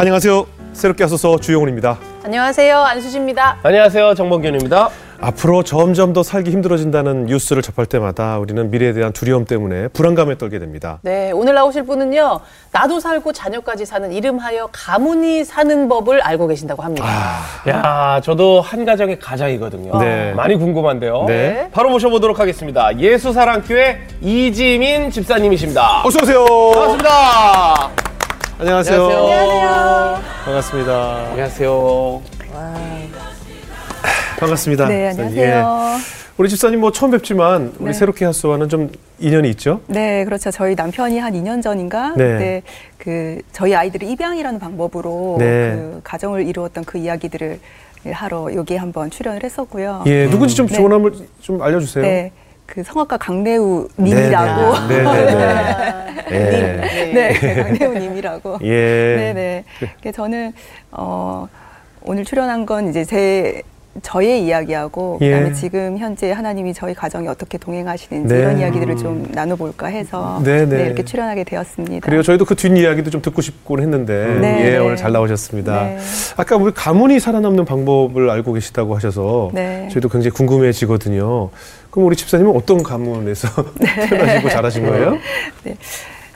안녕하세요. 새롭게 하소서 주영훈입니다. 안녕하세요. 안수지입니다. 안녕하세요. 정범균입니다. 앞으로 점점 더 살기 힘들어진다는 뉴스를 접할 때마다 우리는 미래에 대한 두려움 때문에 불안감에 떨게 됩니다. 네, 오늘 나오실 분은요. 나도 살고 자녀까지 사는 이름하여 가문이 사는 법을 알고 계신다고 합니다. 야, 저도 한 가정의 가장이거든요. 네. 많이 궁금한데요. 네. 바로 모셔보도록 하겠습니다. 예수사랑교회 이지민 집사님이십니다. 어서 오세요. 반갑습니다. 안녕하세요. 안녕하세요. 반갑습니다. 안녕하세요. 반갑습니다. 네. 안녕하세요. 예. 우리 집사님 뭐 처음 뵙지만 우리 네. 새롭게 하소와는 좀 인연이 있죠? 네, 그렇죠. 저희 남편이 한 2년 전인가 네. 그때 그 저희 아이들을 입양이라는 방법으로 네. 그 가정을 이루었던 그 이야기들을 하러 여기에 한번 출연을 했었고요. 예, 누군지 좀 네. 조언함을 좀 알려주세요. 네. 그 성악가 강래우 님이라고. 네, 네, 네. 네. 네. 네, 강래우 님이라고. 예. 네, 네. 그래서 저는 어 오늘 출연한 건 이제 제 저의 이야기하고 예. 그다음에 지금 현재 하나님이 저희 가정에 어떻게 동행하시는지 네. 이런 이야기들을 좀 나눠볼까 해서 네, 네. 이렇게 출연하게 되었습니다. 그리고 저희도 그 뒷 이야기도 좀 듣고 싶곤 했는데 네, 예 네. 오늘 잘 나오셨습니다. 네. 아까 우리 가문이 살아남는 방법을 알고 계시다고 하셔서 네. 저희도 굉장히 궁금해지거든요. 그럼 우리 집사님은 어떤 가문에서 네. 태어나시고 자라신 거예요?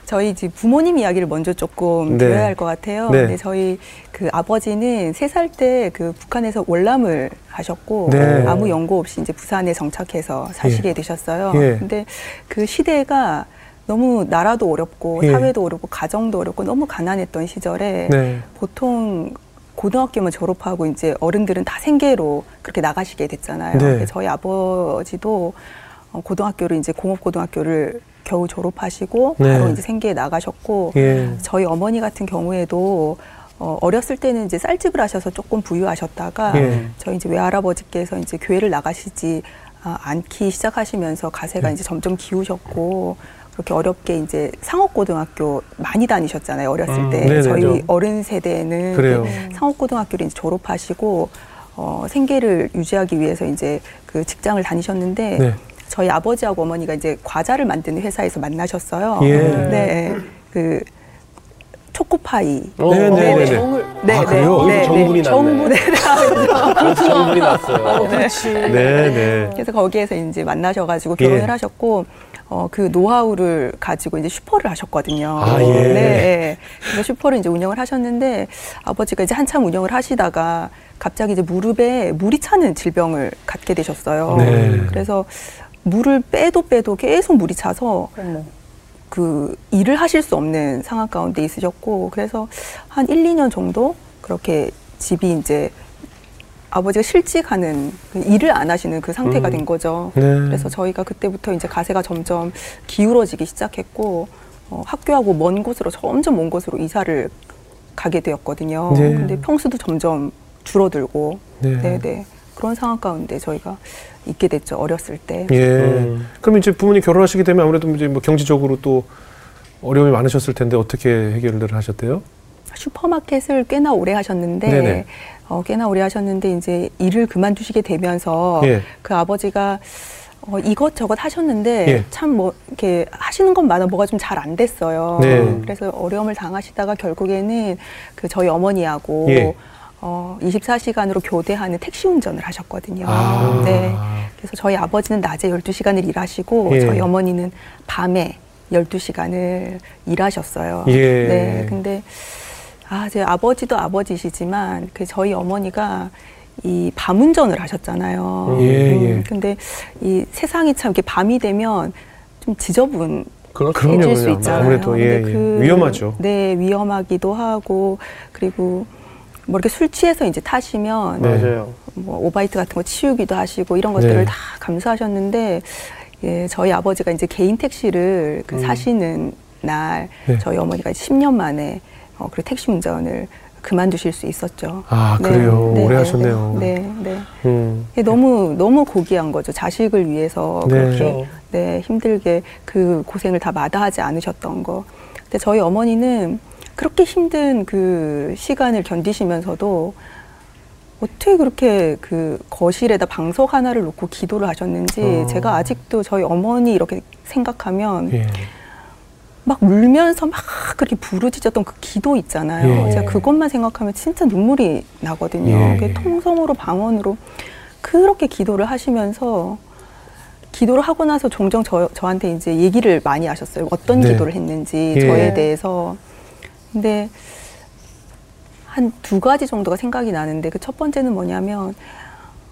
저희 이제 부모님 이야기를 먼저 조금 네. 드려야 할 것 같아요. 네. 네, 저희 그 아버지는 세 살 때 그 북한에서 월남을 하셨고 네. 아무 연고 없이 이제 부산에 정착해서 사시게 예. 되셨어요. 예. 근데 그 시대가 너무 나라도 어렵고 예. 사회도 어렵고 가정도 어렵고 너무 가난했던 시절에 네. 보통 고등학교만 졸업하고 이제 어른들은 다 생계로 그렇게 나가시게 됐잖아요. 네. 근데 저희 아버지도 어, 고등학교를 이제 공업고등학교를 겨우 졸업하시고 네. 바로 이제 생계에 나가셨고 예. 저희 어머니 같은 경우에도 어, 어렸을 때는 이제 쌀집을 하셔서 조금 부유하셨다가 예. 저희 이제 외할아버지께서 이제 교회를 나가시지 아, 않기 시작하시면서 가세가 네. 이제 점점 기우셨고 그렇게 어렵게 이제 상업고등학교 많이 다니셨잖아요 어렸을 음, 때 네네. 저희 어른 세대는 그래요. 상업고등학교를 이제 졸업하시고 어, 생계를 유지하기 위해서 이제 그 직장을 다니셨는데 네. 저희 아버지하고 어머니가 이제 과자를 만드는 회사에서 만나셨어요. 예. 네, 그 초코파이. 어, 네, 네, 네, 네. 정을 네, 아, 그래요? 거기서 정분이 났네. 정분에 그래서 정분이 났어요. 그렇지. 네, 네. 그래서 거기에서 이제 만나셔가지고 결혼을 예. 하셨고 어, 그 노하우를 가지고 이제 슈퍼를 하셨거든요. 아, 예. 네, 네. 그래서 슈퍼를 이제 운영을 하셨는데 아버지가 이제 한참 운영을 하시다가 갑자기 이제 무릎에 물이 차는 질병을 갖게 되셨어요. 네. 그래서 물을 빼도 빼도 계속 물이 차서 어머. 그 일을 하실 수 없는 상황 가운데 있으셨고 그래서 한 1, 2년 정도 그렇게 집이 이제 아버지가 실직하는 그 일을 안 하시는 그 상태가 음. 된 거죠. 네. 그래서 저희가 그때부터 이제 가세가 점점 기울어지기 시작했고 어, 학교하고 먼 곳으로 점점 먼 곳으로 이사를 가게 되었거든요. 네. 근데 평수도 점점 줄어들고 네. 네, 네. 그런 상황 가운데 저희가 있게 됐죠. 어렸을 때. 예. 음. 그럼 이제 부모님 결혼하시게 되면 아무래도 이제 뭐 경제적으로 또 어려움이 많으셨을 텐데 어떻게 해결을 하셨대요? 슈퍼마켓을 꽤나 오래 하셨는데 네네. 어, 꽤나 오래 하셨는데 이제 일을 그만두시게 되면서 예. 그 아버지가 어, 이것저것 하셨는데 예. 참뭐 이렇게 하시는 것마다 뭐가 좀 잘 안 됐어요. 네. 그래서 어려움을 당하시다가 결국에는 그 저희 어머니하고 예. 어, 24시간으로 교대하는 택시 운전을 하셨거든요. 아. 네. 그래서 저희 아버지는 낮에 12시간을 일하시고 예. 저희 어머니는 밤에 12시간을 일하셨어요. 예. 네. 근데 아, 제 아버지도 아버지시지만 그 저희 어머니가 이 밤운전을 하셨잖아요. 예, 예. 근데 이 세상이 참 이렇게 밤이 되면 좀 지저분 그렇죠. 해질 수 그럼요. 있잖아요. 아무래도, 예, 예. 위험하죠. 네, 위험하기도 하고 그리고 뭐 이렇게 술 취해서 이제 타시면 네. 맞아요. 뭐 오바이트 같은 거 치우기도 하시고 이런 것들을 네. 다 감수하셨는데 예, 저희 아버지가 이제 개인 택시를 그 음. 사시는 날 네. 저희 어머니가 10년 만에 어, 그 택시 운전을 그만두실 수 있었죠. 아, 그래요? 오래 하셨네요. 네, 네. 음. 이게 너무 너무 고귀한 거죠. 자식을 위해서 네. 그렇게 그렇죠. 네, 힘들게 그 고생을 다 마다하지 않으셨던 거. 근데 저희 어머니는 그렇게 힘든 그 시간을 견디시면서도 어떻게 그렇게 그 거실에다 방석 하나를 놓고 기도를 하셨는지 어. 제가 아직도 저희 어머니 이렇게 생각하면 예. 막 울면서 막 그렇게 부르짖었던 그 기도 있잖아요. 예. 제가 그것만 생각하면 진짜 눈물이 나거든요. 예. 통성으로 방언으로 그렇게 기도를 하시면서 기도를 하고 나서 종종 저, 저한테 이제 얘기를 많이 하셨어요. 어떤 네. 기도를 했는지 예. 저에 대해서. 근데 한 두 가지 정도가 생각이 나는데 그 첫 번째는 뭐냐면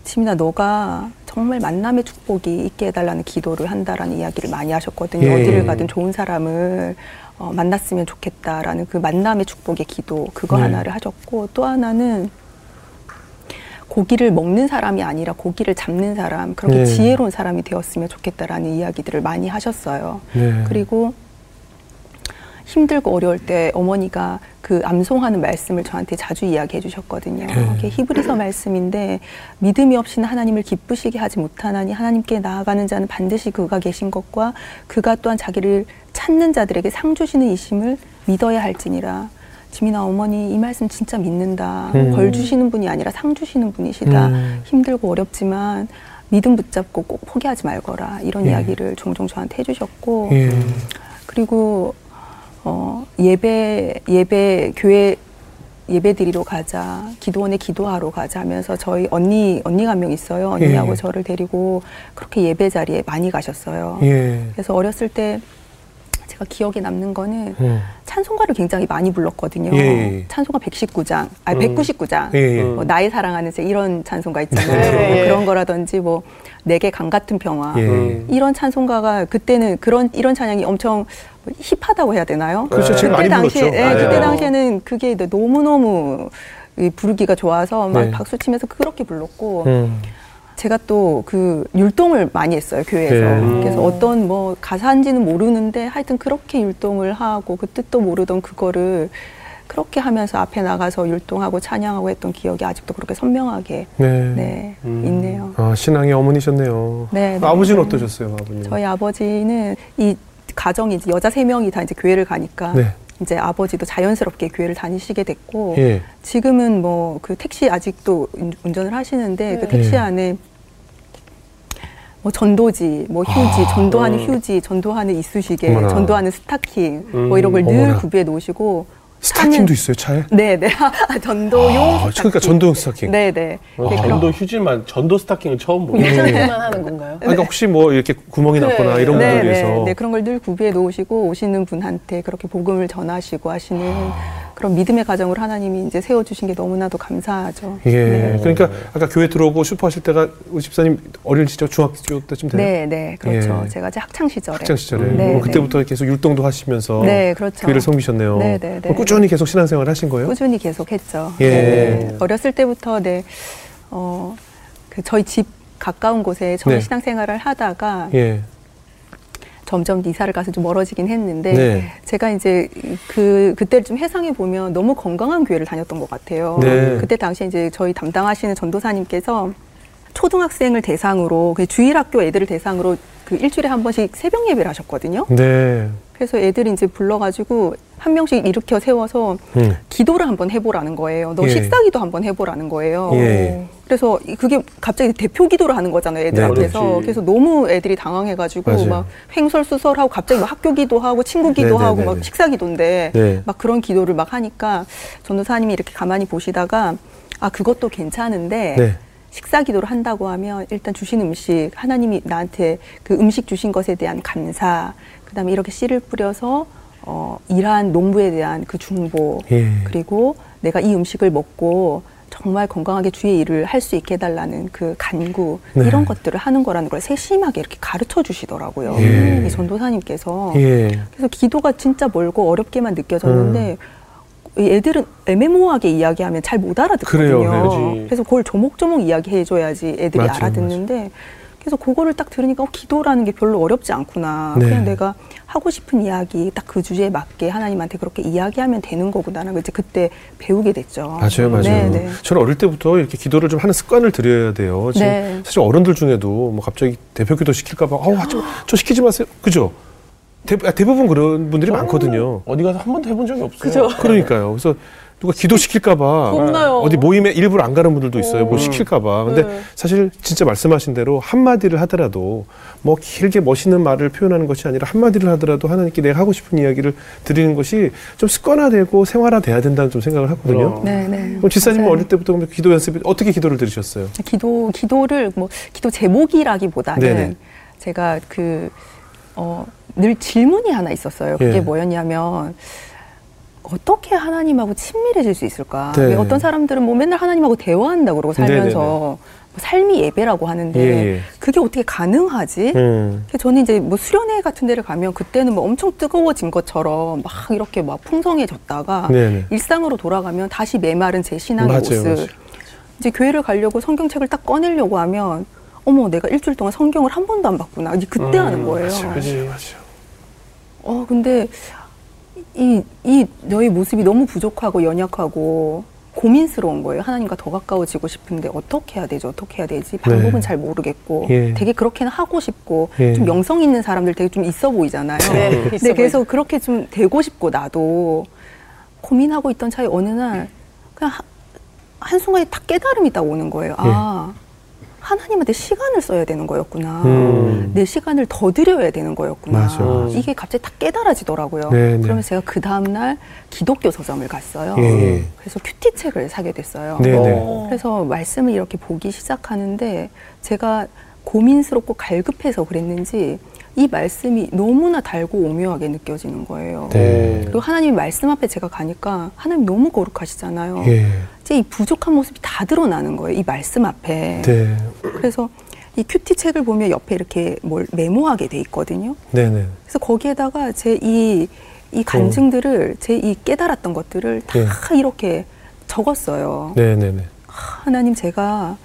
지민아 너가 정말 만남의 축복이 있게 해달라는 기도를 한다라는 이야기를 많이 하셨거든요. 예. 어디를 가든 좋은 사람을 어, 만났으면 좋겠다라는 그 만남의 축복의 기도 그거 네. 하나를 하셨고 또 하나는 고기를 먹는 사람이 아니라 고기를 잡는 사람 그렇게 네. 지혜로운 사람이 되었으면 좋겠다라는 이야기들을 많이 하셨어요. 네. 그리고 힘들고 어려울 때 어머니가 그 암송하는 말씀을 저한테 자주 이야기해 주셨거든요. 네. 그게 히브리서 말씀인데 믿음이 없이는 하나님을 기쁘시게 하지 못하나니 하나님께 나아가는 자는 반드시 그가 계신 것과 그가 또한 자기를 찾는 자들에게 상 주시는 이심을 믿어야 할지니라. 지민아 어머니 이 말씀 진짜 믿는다. 음. 벌 주시는 분이 아니라 상 주시는 분이시다. 음. 힘들고 어렵지만 믿음 붙잡고 꼭 포기하지 말거라. 이런 예. 이야기를 종종 저한테 해주셨고 예. 그리고 어, 예배 예배 교회 예배 드리러 가자 기도원에 기도하러 가자 하면서 저희 언니 언니가 한 명 있어요 언니하고 예. 저를 데리고 그렇게 예배 자리에 많이 가셨어요 예. 그래서 어렸을 때 제가 기억에 남는 거는 음. 찬송가를 굉장히 많이 불렀거든요 예. 찬송가 119장 아니 음. 199장 예. 예. 뭐 나의 사랑하는 새 이런 찬송가 있잖아요 네, 예. 그런 거라든지 뭐 내게 강 같은 평화 예. 음. 이런 찬송가가 그때는 그런 이런 찬양이 엄청 힙하다고 해야 되나요? 그렇죠. 제일 그때 당시에 맞아요. 그때 당시에는 그게 너무 너무 부르기가 좋아서 막 네. 박수 치면서 그렇게 불렀고 음. 제가 또 그 율동을 많이 했어요 교회에서 네. 그래서 어떤 뭐 가사인지는 모르는데 하여튼 그렇게 율동을 하고 그 뜻도 모르던 그거를 그렇게 하면서 앞에 나가서 율동하고 찬양하고 했던 기억이 아직도 그렇게 선명하게 네. 네 음. 있네요. 아, 신앙의 어머니셨네요. 네, 네. 아버지는 네. 어떠셨어요, 아버님? 저희 아버지는 이 가정이 이제 여자 세 명이 다 이제 교회를 가니까 네. 이제 아버지도 자연스럽게 교회를 다니시게 됐고 예. 지금은 뭐 그 택시 아직도 운- 운전을 하시는데 그 네. 택시 네. 안에 뭐 전도지, 뭐 휴지, 아, 전도하는 음. 휴지, 전도하는 이쑤시개, 어머나. 전도하는 스타킹 음, 뭐 이런 걸늘 어머나. 구비해 놓으시고 스타킹도 있어요, 차에? 네, 네. 전도용 아, 스타킹. 그러니까 전도용 스타킹. 네, 네. 어, 네, 전도 휴지만 전도 스타킹은 처음 보네. 여자들만 하는 건가요? 아, 그러니까 혹시 뭐 이렇게 구멍이 네. 났거나 이런 네, 분들 위해서. 네, 네, 그런 걸 늘 구비해 놓으시고 오시는 분한테 그렇게 복음을 전하시고 하시는 그런 믿음의 가정을 하나님이 이제 세워주신 게 너무나도 감사하죠. 예. 네. 그러니까 아까 교회 들어오고 슈퍼 하실 때가 우리 집사님 어릴 시절 중학교 때쯤 돼요? 네, 네, 그렇죠. 예. 제가 이제 학창 시절에. 학창 시절에. 음. 네, 네. 그때부터 계속 율동도 하시면서 네, 그렇죠. 교회를 섬기셨네요. 네, 네, 네. 꾸준히 계속 신앙생활 하신 거예요? 꾸준히 계속 했죠. 예. 네. 어렸을 때부터 네, 어, 그 저희 집 가까운 곳에 저희 네. 신앙생활을 하다가 예. 점점 이사를 가서 좀 멀어지긴 했는데 네. 제가 이제 그 그때를 좀 회상해 보면 너무 건강한 교회를 다녔던 것 같아요. 네. 그때 당시에 이제 저희 담당하시는 전도사님께서 초등학생을 대상으로 그 주일학교 애들을 대상으로 그 일주일에 한 번씩 새벽 예배를 하셨거든요. 네. 그래서 애들이 이제 불러가지고 한 명씩 일으켜 세워서 음. 기도를 한번 해보라는 거예요. 너 예. 식사기도 한번 해보라는 거예요. 예. 그래서 이- 그게 갑자기 대표 기도를 하는 거잖아요, 애들 네, 앞에서. 그렇지. 그래서 너무 애들이 당황해가지고 맞아요. 막 횡설수설하고 갑자기 막 학교 기도하고 친구 네, 네, 기도하고 네, 막 네. 식사 기도인데 네. 막 그런 기도를 막 하니까 전도사님이 이렇게 가만히 보시다가 아 그것도 괜찮은데 네. 식사 기도를 한다고 하면 일단 주신 음식 하나님이 나한테 그 음식 주신 것에 대한 감사 그다음에 이렇게 씨를 뿌려서 어, 일한 농부에 대한 그 중보 예. 그리고 내가 이 음식을 먹고 정말 건강하게 주의 일을 할 수 있게 해달라는 그 간구 네. 이런 것들을 하는 거라는 걸 세심하게 이렇게 가르쳐 주시더라고요. 예. 이 전도사님께서 예. 그래서 기도가 진짜 멀고 어렵게만 느껴졌는데 이 애들은 애매모호하게 이야기하면 잘 못 알아듣거든요. 그래요. 그래서 그걸 조목조목 이야기해줘야지 애들이 맞아요, 알아듣는데 그래서 그거를 딱 들으니까 어, 기도라는 게 별로 어렵지 않구나. 네. 그냥 내가 하고 싶은 이야기 딱 그 주제에 맞게 하나님한테 그렇게 이야기하면 되는 거구나라는 걸 이제 그때 배우게 됐죠. 맞아요, 맞아요. 네, 네. 저는 어릴 때부터 이렇게 기도를 좀 하는 습관을 들여야 돼요. 지금 네. 사실 어른들 중에도 뭐 갑자기 대표 기도 시킬까봐, 아우, 저, 저 시키지 마세요. 그죠? 대, 아, 대부분 그런 분들이 많거든요. 어디 가서 한 번도 해본 적이 없어요. 그죠. 그러니까요. 그래서 누가 기도 시킬까봐 겁나요. 어디 모임에 일부러 안 가는 분들도 있어요. 뭐 어. 시킬까봐. 근데 네. 사실 진짜 말씀하신 대로 한 마디를 하더라도 뭐 길게 멋있는 말을 표현하는 것이 아니라 한 마디를 하더라도 하나님께 내가 하고 싶은 이야기를 드리는 것이 좀 습관화되고 생활화돼야 된다는 좀 생각을 하거든요. 그럼. 네, 네. 그럼 지사님은. 어릴 때부터 기도 연습 어떻게 기도를 들으셨어요? 기도 기도를 뭐 기도 제목이라기보다는 네네. 제가 그 어, 늘 질문이 하나 있었어요. 그게 예. 뭐였냐면 어떻게 하나님하고 친밀해질 수 있을까? 네. 왜 어떤 사람들은 뭐 맨날 하나님하고 대화한다 그러고 살면서 네네네. 뭐 삶이 예배라고 하는데 예, 예. 그게 어떻게 가능하지? 음. 저는 이제 뭐 수련회 같은 데를 가면 그때는 뭐 엄청 뜨거워진 것처럼 막 이렇게 막 풍성해졌다가 네네. 일상으로 돌아가면 다시 메마른 제 신앙의 맞아요, 모습. 맞아요. 이제 교회를 가려고 성경책을 딱 꺼내려고 하면 어머 내가 일주일 동안 성경을 한 번도 안 봤구나. 이제 그때 음, 하는 거예요. 그치. 맞아요. 어 근데 이 이 너의 모습이 너무 부족하고 연약하고 고민스러운 거예요. 하나님과 더 가까워지고 싶은데 어떻게 해야 되죠? 어떻게 해야 되지? 방법은 네. 잘 모르겠고 예. 되게 그렇게는 하고 싶고 예. 좀 영성 있는 사람들 되게 좀 있어 보이잖아요. 네, 네, 그래서 그렇게 좀 되고 싶고 나도 고민하고 있던 차에 어느 날 그냥 하- 한순간에 딱 깨달음이 딱 오는 거예요. 아 하나님한테 시간을 써야 되는 거였구나. 음. 내 시간을 더 드려야 되는 거였구나. 맞아. 이게 갑자기 딱 깨달아지더라고요. 네, 네. 그러면서 제가 그 다음날 기독교 서점을 갔어요. 예, 예. 그래서 큐티 책을 사게 됐어요. 네네. 어. 그래서 말씀을 이렇게 보기 시작하는데 제가 고민스럽고 갈급해서 그랬는지 이 말씀이 너무나 달고 오묘하게 느껴지는 거예요. 네. 그리고 하나님 말씀 앞에 제가 가니까 하나님 너무 거룩하시잖아요. 예. 제 이 부족한 모습이 다 드러나는 거예요. 이 말씀 앞에. 네. 그래서 이 QT 책을 보면 옆에 이렇게 뭘 메모하게 돼 있거든요. 네네. 그래서 거기에다가 제 이 이 간증들을 제 이 깨달았던 것들을 다 예. 이렇게 적었어요. 네네네. 하나님 제가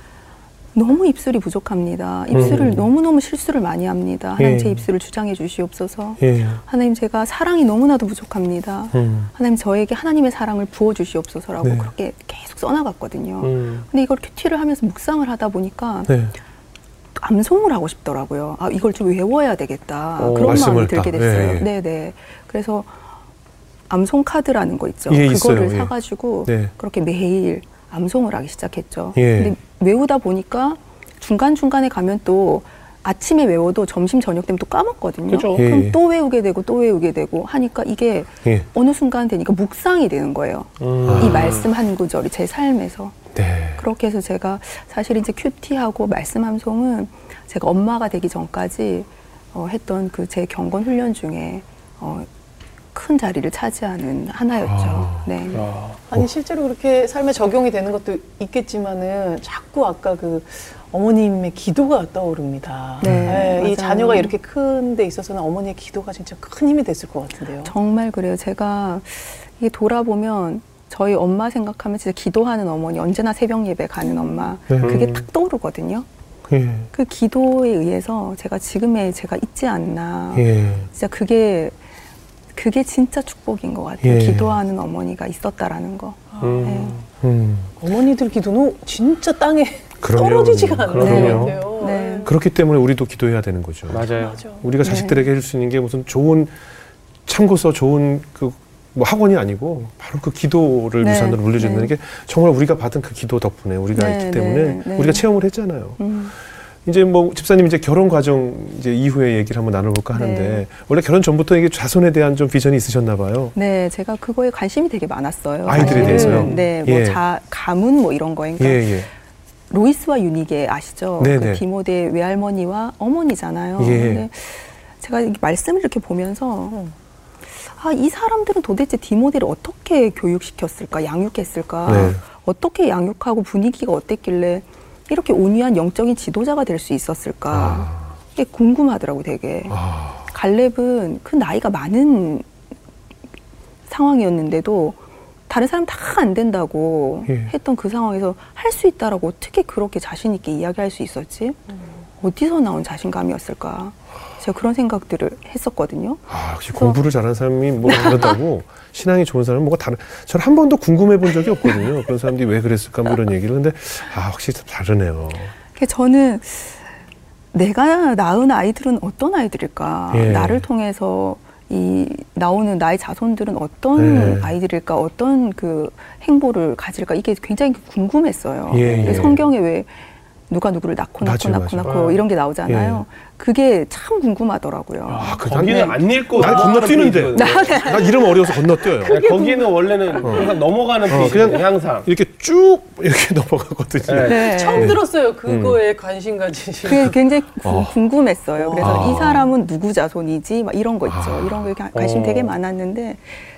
너무 입술이 부족합니다. 입술을 음. 너무너무 실수를 많이 합니다. 하나님 예. 제 입술을 주장해 주시옵소서. 예. 하나님 제가 사랑이 너무나도 부족합니다. 음. 하나님 저에게 하나님의 사랑을 부어 주시옵소서라고 네. 그렇게 계속 써나갔거든요. 음. 근데 이걸 QT를 하면서 묵상을 하다 보니까 네. 암송을 하고 싶더라고요. 아 이걸 좀 외워야 되겠다. 어, 그런 마음이 들게 딱, 됐어요. 예, 예. 네네. 그래서 암송 카드라는 거 있죠. 예, 그거를 있어요. 예. 사가지고 네. 그렇게 매일 암송을 하기 시작했죠. 예. 근데 외우다 보니까 중간 중간에 가면 또 아침에 외워도 점심 저녁 되면 또 까먹거든요. 그죠. 예, 그럼 예. 또 외우게 되고 또 외우게 되고 하니까 이게 예. 어느 순간 되니까 묵상이 되는 거예요. 음. 이 말씀 한 구절이 제 삶에서. 네. 그렇게 해서 제가 사실 이제 큐티하고 말씀 함송은 제가 엄마가 되기 전까지 어, 했던 그 제 경건 훈련 중에 어, 큰 자리를 차지하는 하나였죠. 아. 네. 야. 아니 실제로 그렇게 삶에 적용이 되는 것도 있겠지만은 자꾸 아까 그 어머님의 기도가 떠오릅니다. 네, 이 맞아요. 자녀가 이렇게 큰 데 있어서는 어머니의 기도가 진짜 큰 힘이 됐을 것 같은데요. 정말 그래요. 제가 이게 돌아보면 저희 엄마 생각하면 진짜 기도하는 어머니, 언제나 새벽 예배 가는 엄마, 네. 그게 음. 딱 떠오르거든요. 예. 그 기도에 의해서 제가 지금의 제가 있지 않나. 예. 진짜 그게 그게 진짜 축복인 것 같아요. 예. 기도하는 어머니가 있었다라는 거. 음. 음. 어머니들 기도는 진짜 땅에 그럼요. 떨어지지가 않는 것 그럼요. 같아요. 네. 그렇기 때문에 우리도 기도해야 되는 거죠. 맞아요. 맞아. 우리가 네. 자식들에게 해줄 수 있는 게 무슨 좋은 참고서 좋은 그 뭐 학원이 아니고 바로 그 기도를 네, 유산으로 물려주는 네. 게 정말 우리가 받은 그 기도 덕분에 우리가 네, 있기 네, 때문에 네. 우리가 체험을 했잖아요. 음. 이제 뭐 집사님 이제 결혼 과정 이제 이후에 얘기를 한번 나눠볼까 하는데 네. 원래 결혼 전부터 이게 자손에 대한 좀 비전이 있으셨나 봐요. 네, 제가 그거에 관심이 되게 많았어요. 아이들에. 대해서요? 네, 뭐 예. 자, 가문 뭐 이런 거에. 그러니까 예, 예. 로이스와 유니게 아시죠? 네네. 그 디모데 외할머니와 어머니잖아요. 예. 근데 제가 이 말씀을 이렇게 보면서 아, 이 사람들은 도대체 디모데를 어떻게 교육시켰을까, 양육했을까, 네. 어떻게 양육하고 분위기가 어땠길래 이렇게 온유한 영적인 지도자가 될 수 있었을까. 아, 이게 궁금하더라고, 되게. 아, 갈렙은 그 나이가 많은 상황이었는데도 다른 사람 다 안 된다고 예. 했던 그 상황에서 할 수 있다라고 어떻게 그렇게 자신 있게 이야기할 수 있었지? 어디서 나온 자신감이었을까? 제가 그런 생각들을 했었거든요. 아, 역시 공부를 잘하는 사람이 뭐 다르다고 신앙이 좋은 사람은 뭐가 다른. 저는 한 번도 궁금해 본 적이 없거든요. 그런 사람들이 왜 그랬을까 뭐 이런 얘기를. 근데 아, 확실히 좀 다르네요. 그래서 저는 내가 낳은 아이들은 어떤 아이들일까? 예. 나를 통해서 이 나오는 나의 자손들은 어떤 네. 아이들일까, 어떤 그 행보를 가질까 이게 굉장히 궁금했어요. 예, 예. 성경에 왜 누가 누구를 낳고 낳고 낳고. 낳고 이런 게 나오잖아요. 그게 참 궁금하더라고요. 아, 그 거기는 난, 안 읽고 난 건너뛰는데. 페이지거든요. 난 이름 어려워서 건너뛰어요. 네, 거기는 원래는 항상 넘어가는 어, 그냥 항상. 이렇게 쭉 이렇게 넘어가거든요. 네. 네. 처음 들었어요. 그거에 관심 가지신. 그게 굉장히 구- 어. 궁금했어요. 그래서 아. 이 사람은 누구 자손이지? 막 이런 거 있죠. 아. 이런 거에 가- 관심 어. 되게 많았는데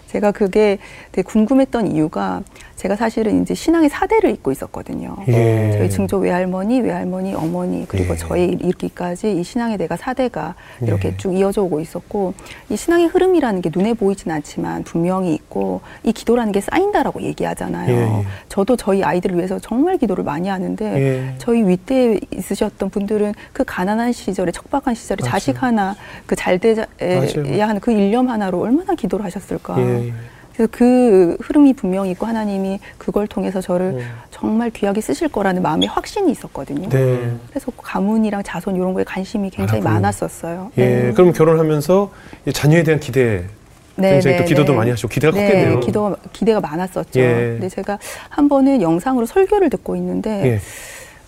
제가 그게 되게 궁금했던 이유가 제가 사실은 이제 신앙의 사대를 잇고 있었거든요. 예. 저희 증조 외할머니, 외할머니, 어머니 그리고 예. 저희 이르기까지 이 신앙의 내가 사대가 이렇게 예. 쭉 이어져 오고 있었고 이 신앙의 흐름이라는 게 눈에 보이진 않지만 분명히 있고 이 기도라는 게 쌓인다라고 얘기하잖아요. 예, 예. 저도 저희 아이들을 위해서 정말 기도를 많이 하는데 예. 저희 윗대에 있으셨던 분들은 그 가난한 시절에 척박한 시절에 맞아요. 자식 하나 그잘 맞아요. 하는 그 일념 하나로 얼마나 기도를 하셨을까. 예, 예. 그래서 그 흐름이 분명히 있고 하나님이 그걸 통해서 저를 음. 정말 귀하게 쓰실 거라는 마음의 확신이 있었거든요. 네. 그래서 가문이랑 자손 이런 거에 관심이 굉장히 많았군요. 많았었어요. 예, 네. 그럼 결혼하면서 이 자녀에 대한 기대 네, 굉장히 네, 또 기도도 네. 많이 하시고 기대가 네, 컸겠네요. 기도 기대가 많았었죠. 예. 근데 제가 한 번은 영상으로 설교를 듣고 있는데 예,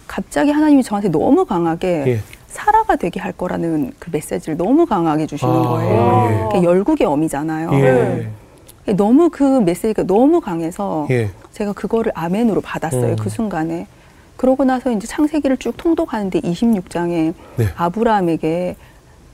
갑자기 하나님이 저한테 너무 강하게 예. 사라가 되게 할 거라는 그 메시지를 너무 강하게 주시는 아, 거예요. 예. 그게 열국의 어미잖아요. 예. 너무 그 메시지가 너무 강해서 예. 제가 그거를 아멘으로 받았어요. 음. 그 순간에. 그러고 나서 이제 창세기를 쭉 통독하는데 26장에 네. 아브라함에게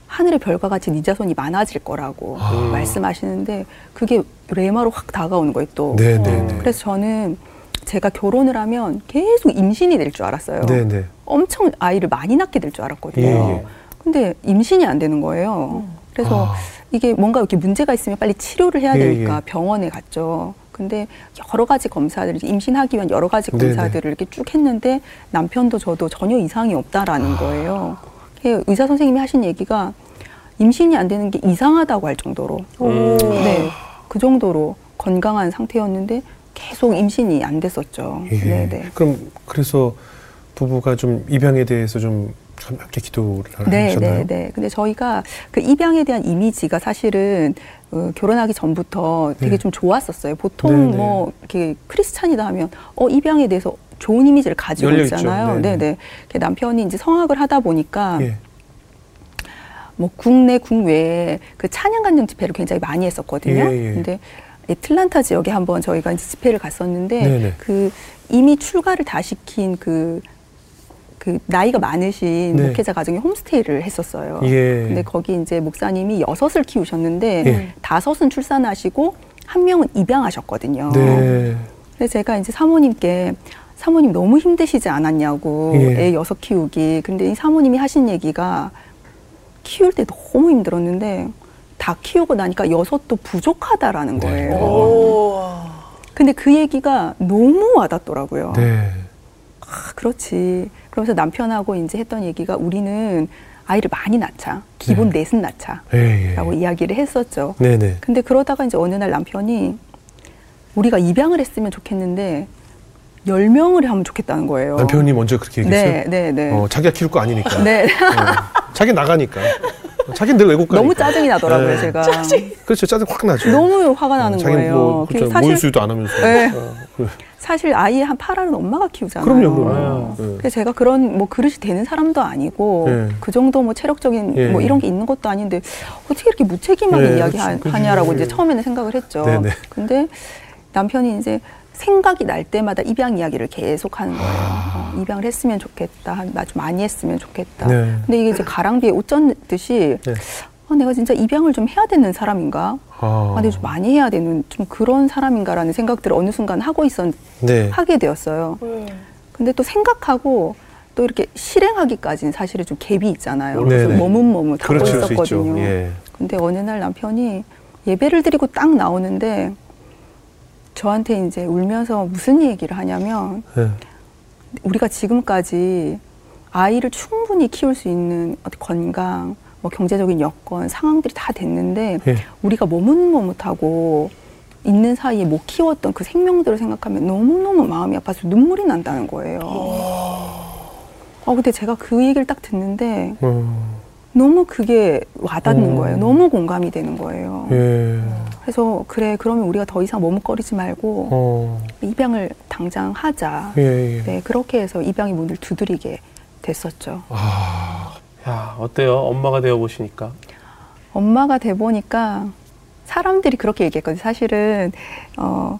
하늘의 별과 같이 네 자손이 많아질 거라고 아. 말씀하시는데 그게 레마로 확 다가오는 거예요 또. 네, 네, 네. 그래서 저는 제가 결혼을 하면 계속 임신이 될 줄 알았어요. 네, 네. 엄청 아이를 많이 낳게 될 줄 알았거든요. 예, 예. 근데 임신이 안 되는 거예요. 그래서 아. 이게 뭔가 이렇게 문제가 있으면 빨리 치료를 해야 예, 되니까 예. 병원에 갔죠. 근데 여러 가지 검사들, 임신하기 위한 여러 가지 네네. 검사들을 이렇게 쭉 했는데 남편도 저도 전혀 이상이 없다라는 아. 거예요. 의사 선생님이 하신 얘기가 임신이 안 되는 게 이상하다고 할 정도로. 음. 네. 그 정도로 건강한 상태였는데 계속 임신이 안 됐었죠. 예. 네, 네. 그럼 그래서 부부가 좀 입양에 대해서 좀 함께 기도를 네, 하셨나요? 네, 네. 근데 저희가 그 입양에 대한 이미지가 사실은 어, 결혼하기 전부터 되게 네. 좀 좋았었어요. 보통 네, 네. 뭐 이렇게 크리스찬이다 하면 어 입양에 대해서 좋은 이미지를 가지고. 있잖아요. 네, 네, 네. 네. 남편이 이제 성악을 하다 보니까 예. 뭐 국내 국외에 그 찬양 간증 집회를 굉장히 많이 했었거든요. 예, 예. 근데 애틀란타 지역에 한번 저희가 이제 집회를 갔었는데 네네. 그 이미 출가를 다 시킨 그, 그 나이가 많으신 네. 목회자 가정에 홈스테이를 했었어요. 예. 근데 거기 이제 목사님이 여섯을 키우셨는데 예. 다섯은 출산하시고 한 명은 입양하셨거든요. 네. 근데 제가 이제 사모님께 사모님 너무 힘드시지 않았냐고 예. 애 여섯 키우기. 근데 이 사모님이 하신 얘기가 키울 때 너무 힘들었는데 다 키우고 나니까 여섯도 부족하다라는 네. 거예요. 오. 근데 그 얘기가 너무 와닿더라고요. 네. 아, 그렇지. 그러면서 남편하고 이제 했던 얘기가 우리는 아이를 많이 낳자. 기본 네. 넷은 낳자. 예, 예. 라고 이야기를 했었죠. 네, 네. 근데 그러다가 이제 어느 날 남편이 우리가 입양을 했으면 좋겠는데 열명을 하면 좋겠다는 거예요. 남편이 먼저 그렇게 얘기했어요. 네, 네, 네. 어, 자기가 키울 거 아니니까. 네. 어, 자기 나가니까. 자기는 늘 외국 가니까. 너무 짜증이 나더라고요, 네. 제가. 그렇죠. 짜증 확 나죠. 너무 화가 나는 자기 거예요. 뭐, 그렇죠. 사실 모유수유도 안 하면서. 네. 어, 그래. 사실 아이 한 팔알은 엄마가 키우잖아요. 그럼요, 그럼요. 네. 그래서 제가 그런 뭐 그릇이 되는 사람도 아니고 네. 그 정도 뭐 체력적인 예. 뭐 이런 게 있는 것도 아닌데 어떻게 이렇게 무책임하게 네, 이야기하냐라고 그치. 이제 처음에는 생각을 했죠. 네, 네. 근데 남편이 이제 생각이 날 때마다 입양 이야기를 계속 하는 거예요. 아. 어, 입양을 했으면 좋겠다. 나 좀 많이 했으면 좋겠다. 네. 근데 이게 이제 가랑비에 옷 젖듯이 네. 어, 내가 진짜 입양을 좀 해야 되는 사람인가? 아, 아, 내가 좀 많이 해야 되는 좀 그런 사람인가라는 생각들을 어느 순간 하고 있었 네. 하게 되었어요. 음. 근데 또 생각하고 또 이렇게 실행하기까지는 사실은 좀 갭이 있잖아요. 네네. 그래서 머뭇머뭇 하고 그렇죠, 수 있죠. 있었거든요. 예. 근데 어느 날 남편이 예배를 드리고 딱 나오는데 저한테 이제 울면서 무슨 얘기를 하냐면 예. 우리가 지금까지 아이를 충분히 키울 수 있는 어떤 건강, 뭐 경제적인 여건, 상황들이 다 됐는데 예. 우리가 머뭇머뭇하고 있는 사이에 못 키웠던 그 생명들을 생각하면 너무너무 마음이 아파서 눈물이 난다는 거예요. 어, 근데 제가 그 얘기를 딱 듣는데 어, 너무 그게 와닿는 음. 거예요. 너무 공감이 되는 거예요. 예. 그래서 그래 그러면 우리가 더 이상 머뭇거리지 말고 어. 입양을 당장 하자. 예, 예. 네 그렇게 해서 입양의 문을 두드리게 됐었죠. 아. 야, 어때요? 엄마가 되어 보시니까. 엄마가 돼 보니까 사람들이 그렇게 얘기했거든요. 사실은 어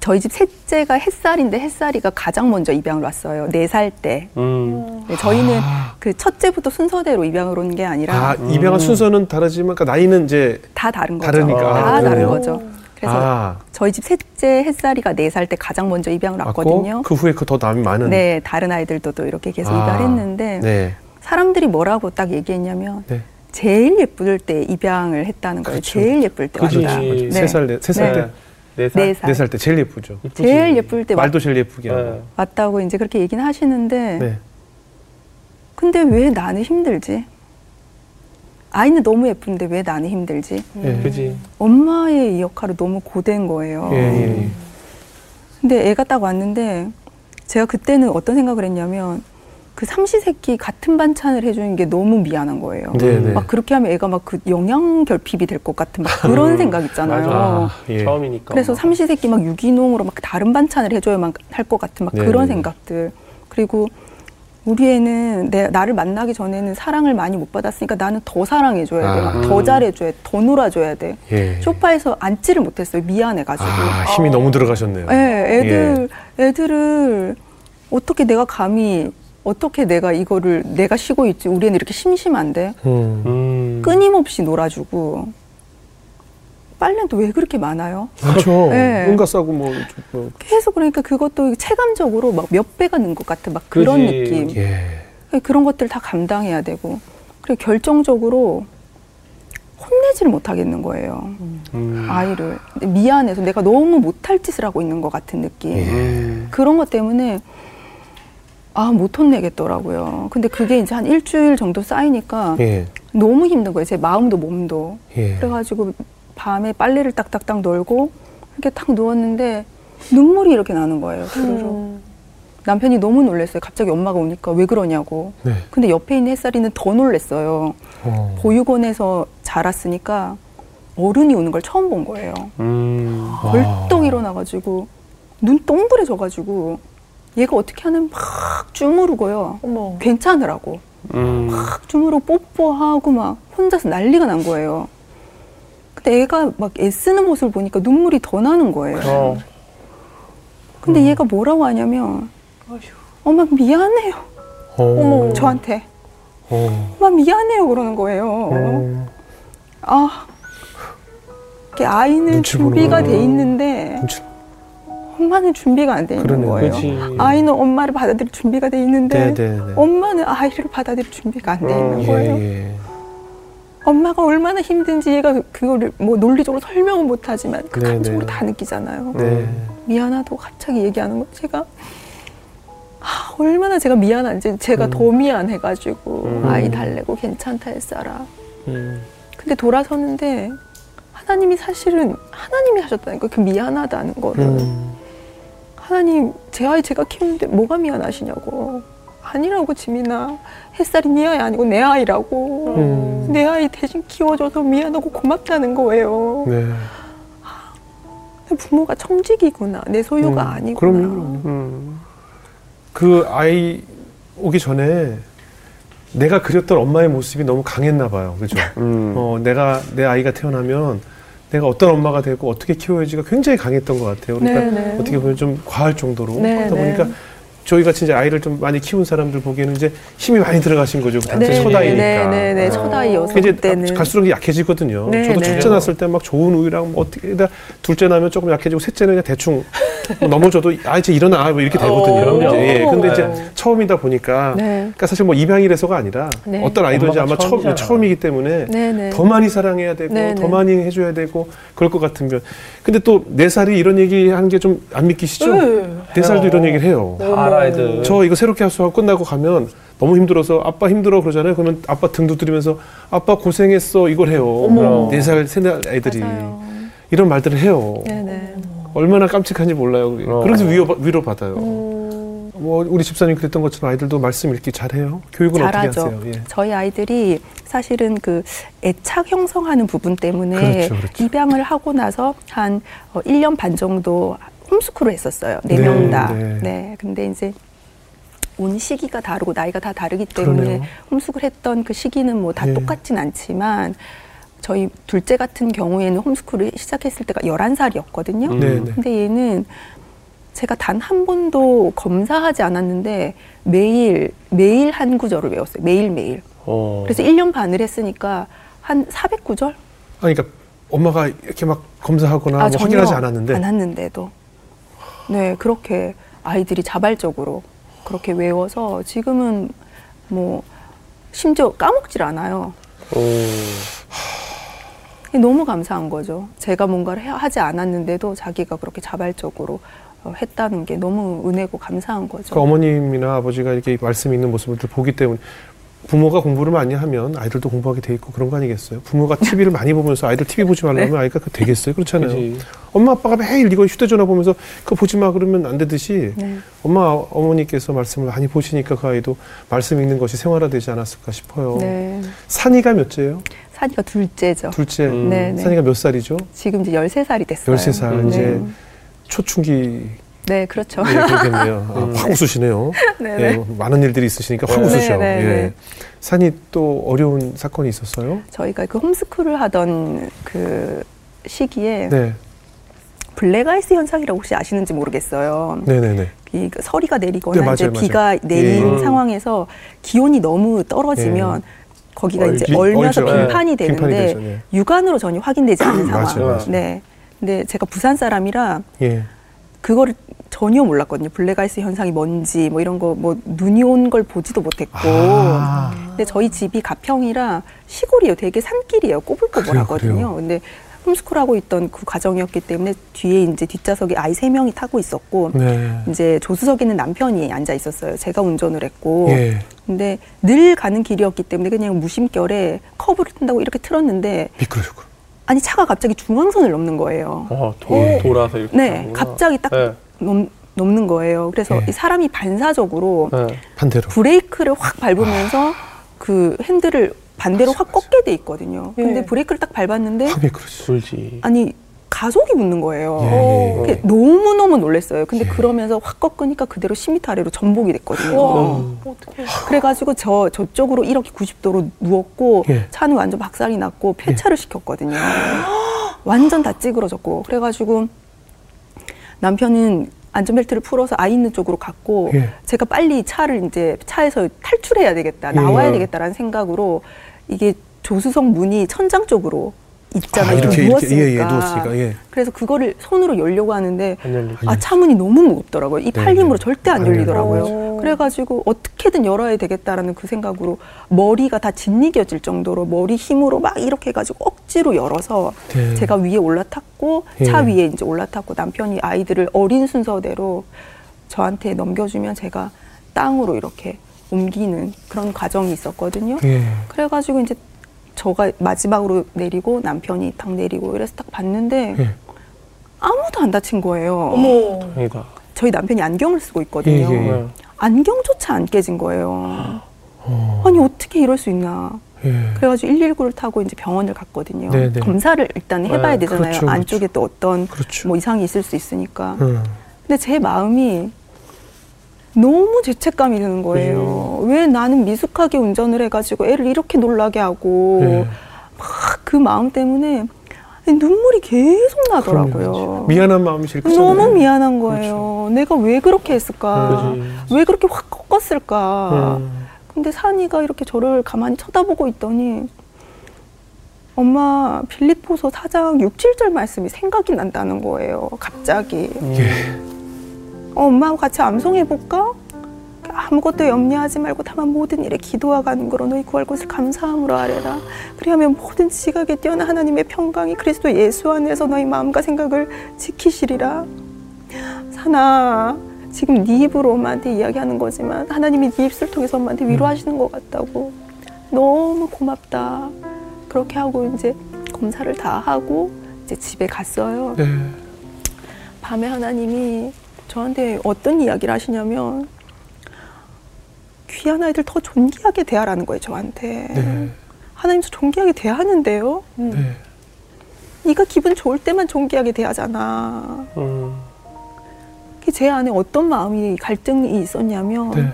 저희 집 셋째가 햇살인데 햇살이가 가장 먼저 입양을 왔어요. 네 살 때. 음. 네, 저희는 아. 그 첫째부터 순서대로 입양을 온 게 아니라 아, 입양한 순서는 다르지만 그러니까 나이는 이제 다 다른 거죠. 다르니까. 다 아, 다른? 거죠. 그래서 아, 저희 집 셋째 햇살이가 네 살 때 가장 먼저 입양을 왔거든요. 그 후에 그 더 남이 많은. 네, 다른 아이들도 또 이렇게 계속 아, 입양을 했는데 네. 사람들이 뭐라고 딱 얘기했냐면 네. 제일 예쁠 때 입양을 했다는 거예요. 그렇죠. 제일 예쁠 때 그지. 왔다. 네. 세 살, 네, 세살 네. 때, 네 살. 네 살. 네때 제일 예쁘죠. 이쁘지. 제일 예쁠 때 왔, 말도 제일 예쁘게 하고. 네. 왔다고 이제 그렇게 얘기는 하시는데 네. 근데 왜 나는 힘들지? 아이는 너무 예쁜데 왜 나는 힘들지? 예. 그지. 엄마의 이 역할을 너무 고된 거예요. 예, 예, 예. 근데 애가 딱 왔는데 제가 그때는 어떤 생각을 했냐면 그 삼시세끼 같은 반찬을 해주는 게 너무 미안한 거예요. 네, 네. 막 그렇게 하면 애가 막 그 영양 결핍이 될 것 같은 막 그런 음, 생각 있잖아요. 아, 예. 처음이니까. 그래서. 삼시세끼 막 유기농으로 막 다른 반찬을 해줘야만 할 것 같은 막 네, 그런 네. 생각들. 그리고 우리 애는 내, 나를 만나기 전에는 사랑을 많이 못 받았으니까 나는 더 사랑해줘야 돼. 아. 막더 음. 잘해줘야 돼. 더 놀아줘야 돼. 예. 소파에서 앉지를 못했어요. 미안해가지고. 아, 힘이 너무 들어가셨네요. 네, 애들, 애들을 어떻게 내가 감히 어떻게 내가 이거를 내가 쉬고 있지 우리 애는 이렇게 심심한데 음. 음. 끊임없이 놀아주고 빨래는 또 왜 그렇게 많아요? 그렇죠. 네. 온갖 싸고 뭐, 좀 뭐. 계속 그러니까 그것도 체감적으로 막 몇 배가 는 것 같은 막 그런 그지. 느낌 예. 그런 것들 다 감당해야 되고 그리고 결정적으로 혼내지를 못하겠는 거예요 음. 아이를 미안해서 내가 너무 못할 짓을 하고 있는 것 같은 느낌 예. 음. 그런 것 때문에 아 못 혼내겠더라고요. 근데 그게 이제 한 일주일 정도 쌓이니까 예. 너무 힘든 거예요. 제 마음도 몸도. 예. 그래가지고 밤에 빨래를 딱딱딱 널고 이렇게 딱 누웠는데 눈물이 이렇게 나는 거예요. 음. 남편이 너무 놀랐어요. 갑자기 엄마가 오니까 왜 그러냐고. 네. 근데 옆에 있는 햇살이는 더 놀랐어요. 어. 보육원에서 자랐으니까 어른이 오는 걸 처음 본 거예요. 음. 벌떡 일어나가지고 눈 동그래져가지고 얘가 어떻게 하는 막 주무르고요. 어머. 괜찮으라고 음. 막 주무르고 뽀뽀하고 막 혼자서 난리가 난 거예요. 근데 애가 막 애쓰는 모습을 보니까 눈물이 더 나는 거예요. 어. 근데 음. 얘가 뭐라고 하냐면. 엄마 미안해요. 어. 어머. 저한테 어. 엄마 미안해요 그러는 거예요. 어. 아 이게 아이는 준비가. 돼 있는데 눈치- 엄마는 준비가 안 돼 있는 그러네요. 거예요. 그치. 아이는 엄마를 받아들일 준비가 돼 있는데 네, 네, 네. 엄마는 아이를 받아들일 준비가 안돼 어, 있는 예, 거예요. 예. 엄마가 얼마나 힘든지 얘가 그거를 뭐 논리적으로 설명은 못하지만 그 네, 감정으로 네. 다 느끼잖아요. 네. 미안하다고 갑자기 얘기하는 거 제가 아, 얼마나 제가 미안한지 제가 음. 더 미안해가지고 음. 아이 달래고 괜찮다 했어라. 음. 근데 돌아서는데 하나님이 사실은 하나님이 하셨다니까 그 미안하다는 거를 음. 하나님 제 아이 제가 키우는데 뭐가 미안하시냐고 아니라고 지민아 햇살이 네 아이 아니고 내 아이라고 음. 내 아이 대신 키워줘서 미안하고 고맙다는 거예요 네. 부모가 청직이구나 내 소유가 음, 아니구나 그럼요, 그럼요. 음. 그 아이 오기 전에 내가 그렸던 엄마의 모습이 너무 강했나 봐요. 그죠? 음. 어, 내가 내 아이가 태어나면 내가 어떤 엄마가 되고 어떻게 키워야지가 굉장히 강했던 것 같아요. 그러니까 네네. 어떻게 보면 좀 과할 정도로 네, 하다 네. 보니까 저희 같이 이제 아이를 좀 많이 키운 사람들 보기에는 이제 힘이 많이 들어가신 거죠. 단체 네, 첫 아이니까. 네 네네 네, 어. 첫 아이여서 그게 이제 그때는 갈수록 약해지거든요. 네, 저도 네. 둘째 낳았을 때 막 좋은 우유랑 뭐 어떻게 다 둘째 낳으면 조금 약해지고 셋째는 그냥 대충 뭐 넘어져도 아 이제 일어나 뭐 이렇게 되거든요. 그럼요. 이제, 예. 근데 이제 네. 처음이다 보니까 네. 그러니까 사실 뭐 입양이라서가 아니라 네. 어떤 아이든지 엄마가 아마 처음. 처음이기 때문에 네네 더 많이 사랑해야 되고 네, 더 네. 많이 해줘야 되고 그럴 것 같으면 근데 또 네 살이 이런 얘기 하는 게 좀 안 믿기시죠? 네. 네 살도 이런 얘기를 해요. 다 알아야 돼. 저 이거 새롭게 합수하고 끝나고 가면 너무 힘들어서 아빠 힘들어 그러잖아요. 그러면 아빠 등 두드리면서 아빠 고생했어 이걸 해요. 네 살, 세살 애들이 맞아요. 이런 말들을 해요. 네네 얼마나 깜찍한지 몰라요. 어. 그래서 위로 위로 받아요. 음. 뭐 우리 집사님 그랬던 것처럼 아이들도 말씀 읽기 잘해요. 교육은 잘하죠. 어떻게 하세요? 예. 저희 아이들이 사실은 그 애착 형성하는 부분 때문에 그렇죠, 그렇죠. 입양을 하고 나서 한 어, 1년 반 정도 홈스쿨을 했었어요. 네 네, 명 다. 네. 네. 근데 이제 온 시기가 다르고 나이가 다 다르기 때문에 그러네요. 홈스쿨 했던 그 시기는 뭐다 예. 똑같진 않지만 저희 둘째 같은 경우에는 홈스쿨을 시작했을 때가 11살이었거든요. 음. 네, 네. 근데 얘는 제가 단 한 번도 검사하지 않았는데 매일 매일 한 구절을 외웠어요. 매일 매일. 어. 그래서 1년 반을 했으니까 한 400구절? 아니, 그러니까 엄마가 이렇게 막 검사하거나 뭐 확인하지 않았는데 않았는데도 네 그렇게 아이들이 자발적으로 그렇게 외워서 지금은 뭐 심지어 까먹질 않아요. 오. 너무 감사한 거죠. 제가 뭔가를 해- 하지 않았는데도 자기가 그렇게 자발적으로 어, 했다는 게 너무 은혜고 감사한 거죠. 그 어머님이나 아버지가 이렇게 말씀 있는 모습을 보기 때문에 부모가 공부를 많이 하면 아이들도 공부하게 돼 있고 그런 거 아니겠어요? 부모가 TV를 많이 보면서 아이들 TV 보지 말라면 아이가 그 되겠어요? 그렇잖아요. 그지. 엄마 아빠가 매일 이거 휴대전화 보면서 그거 보지 마 그러면 안 되듯이 네. 엄마 어머니께서 말씀을 많이 보시니까 그 아이도 말씀 읽는 것이 생활화되지 않았을까 싶어요. 네. 산이가 몇째예요? 산이가 둘째죠. 둘째. 음. 네, 네. 산이가 몇 살이죠? 지금 이제 13살이 됐어요. 13살 음. 이제 네. 초충기 네, 그렇죠. 예, 그렇겠네요. 아, 음. 확 웃으시네요. 네, 예, 네. 뭐 많은 일들이 있으시니까 확 네, 웃으셔. 네, 예. 네. 산이 또 어려운 사건이 있었어요? 저희가 그 홈스쿨을 하던 그 시기에 네. 블랙아이스 현상이라고 혹시 아시는지 모르겠어요. 네네네. 이 그 서리가 내리거나 네, 이제 맞아요, 비가 맞아요. 내린 예. 상황에서 기온이 너무 떨어지면 거기가 이제 얼지- 얼면서 얼죠. 빙판이 네, 빙판이 되는데 되죠, 네. 육안으로 전혀 확인되지 않는 상황. 맞아요, 맞아요. 네. 근데 제가 부산 사람이라 예. 그거를 전혀 몰랐거든요. 블랙아이스 현상이 뭔지 뭐 이런 거 뭐 눈이 온 걸 보지도 못했고. 아. 근데 저희 집이 가평이라 시골이에요. 되게 산길이에요. 꼬불꼬불하거든요. 그래요, 그래요. 근데 홈스쿨하고 있던 그 과정이었기 때문에 뒤에 이제 뒷좌석에 아이 세 명이 타고 있었고 네. 이제 조수석에는 남편이 앉아 있었어요. 제가 운전을 했고. 예. 근데 늘 가는 길이었기 때문에 그냥 무심결에 커브를 튼다고 이렇게 틀었는데 미끄러지고. 아니 차가 갑자기 중앙선을 넘는 거예요. 어, 도, 예. 돌아서 이렇게. 네, 가는구나. 갑자기 딱 네. 넘, 넘는 거예요. 그래서 예. 이 사람이 반사적으로 네. 반대로. 브레이크를 확 밟으면서 그 핸들을 반대로 확 꺾게 돼 있거든요. 근데 예. 브레이크를 딱 밟았는데. 돌지. 아니 가속이 붙는 거예요. 예, 어. 예. 너무 너무 놀랐어요. 근데 예. 그러면서 확 꺾으니까 그대로 10m 아래로 전복이 됐거든요. 와, 음. 어떡해. 그래가지고 저 저쪽으로 이렇게 90도로 누웠고 예. 차는 완전 박살이 났고 폐차를 시켰거든요. 완전 다 찌그러졌고 그래가지고 남편은 안전벨트를 풀어서 아이 있는 쪽으로 갔고 예. 제가 빨리 차를 이제 차에서 탈출해야 되겠다 예. 나와야 되겠다라는 생각으로 이게 조수석 문이 천장 쪽으로 있잖아요. 아, 이렇게, 누웠으니까. 이렇게, 예, 예, 누웠으니까, 예. 그래서 그거를 손으로 열려고 하는데. 아 차문이 너무 무겁더라고요. 이 네, 팔힘으로 네. 절대 안안 열리더라고요. 그래가지고 어떻게든 열어야 되겠다라는 그 생각으로 머리가 다 짓이겨질 정도로 머리 힘으로 막 이렇게 해가지고 억지로 열어서 네. 제가 위에 올라탔고 예. 차 위에 이제 올라탔고 남편이 아이들을 어린 순서대로 저한테 넘겨주면 제가 땅으로 이렇게 옮기는 그런 과정이 있었거든요. 예. 그래가지고 이제 저가 마지막으로 내리고 남편이 딱 내리고 이래서 딱 봤는데 예. 아무도 안 다친 거예요. 어머. 다행이다. 저희 남편이 안경을 쓰고 있거든요. 예, 예, 예. 네. 안경조차 안 깨진 거예요. 어. 아니 어떻게 이럴 수 있나? 예. 그래가지고 119를 타고 이제 병원을 갔거든요. 네, 네. 검사를 일단 해봐야 네, 되잖아요. 그렇죠, 그렇죠. 안쪽에 또 어떤 그렇죠. 뭐 이상이 있을 수 있으니까. 음. 근데 제 마음이 너무 죄책감이 드는 거예요. 왜 나는 미숙하게 운전을 해가지고 애를 이렇게 놀라게 하고 예. 막그 마음 때문에 눈물이 계속 나더라고요. 그럼요. 미안한 마음이 제일 크잖아요. 너무 미안한 거예요. 내가 왜 그렇게 했을까? 그렇지. 왜 그렇게 확 꺾었을까? 음. 근데 산이가 이렇게 저를 가만히 쳐다보고 있더니 엄마 빌립보서 4장 6, 7절 말씀이 생각이 난다는 거예요. 갑자기. 예. 어, 엄마하고 같이 암송해 볼까? 아무것도 염려하지 말고 다만 모든 일에 기도와 간구로 너희 구할 것을 감사함으로 아뢰라. 그리하면 모든 지각에 뛰어난 하나님의 평강이 그리스도 예수 안에서 너희 마음과 생각을 지키시리라. 사나 지금 네 입으로 엄마한테 이야기하는 거지만 하나님이 네 입술 통해서 엄마한테 위로하시는 것 같다고. 너무 고맙다. 그렇게 하고 이제 검사를 다 하고 이제 집에 갔어요. 예. 밤에 하나님이 저한테 어떤 이야기를 하시냐면 귀한 아이들 더 존귀하게 대하라는 거예요, 저한테. 네. 하나님도 존귀하게 대하는데요. 네. 네가 기분 좋을 때만 존귀하게 대하잖아. 음. 제 안에 어떤 마음이 갈등이 있었냐면 네.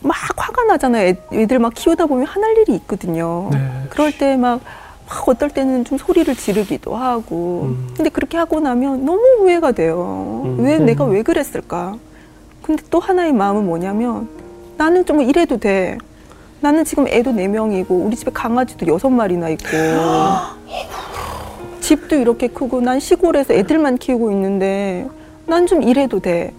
막 화가 나잖아요. 애, 애들 막 키우다 보면 화날 일이 있거든요. 네. 그럴 때막 막 어떨 때는 좀 소리를 지르기도 하고. 음. 근데 그렇게 하고 나면 너무 후회가 돼요. 음. 왜 음. 내가 왜 그랬을까? 근데 또 하나의 마음은 뭐냐면 나는 좀 이래도 돼. 나는 지금 애도 네명이고 우리 집에 강아지도 여섯 마리나 있고 집도 이렇게 크고 난 시골에서 애들만 키우고 있는데 난 좀 이래도 돼.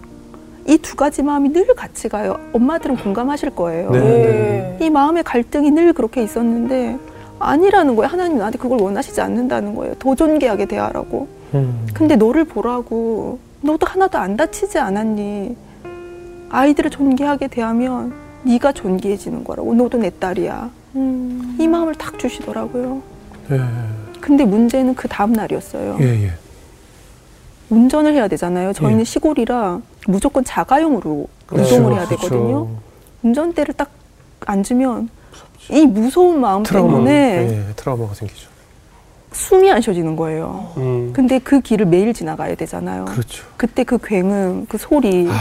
이 두 가지 마음이 늘 같이 가요. 엄마들은 공감하실 거예요. 네. 네. 이 마음의 갈등이 늘 그렇게 있었는데 아니라는 거예요. 하나님 나한테 그걸 원하시지 않는다는 거예요. 더 존귀하게 대하라고. 음. 근데 너를 보라고 너도 하나도 안 다치지 않았니? 아이들을 존귀하게 대하면 네가 존귀해지는 거라고. 너도 내 딸이야. 음. 이 마음을 딱 주시더라고요. 예. 근데 문제는 그 다음 날이었어요. 예, 예. 운전을 해야 되잖아요. 저희는 예. 시골이라 무조건 자가용으로 그렇죠. 이동을 해야 그렇죠. 되거든요. 운전대를 딱 앉으면 이 무서운 마음 트라우마. 때문에 예, 트라우마가 생기죠. 숨이 안 쉬어지는 거예요. 음. 근데 그 길을 매일 지나가야 되잖아요. 그렇죠. 그때 그 굉음, 그 소리, 아,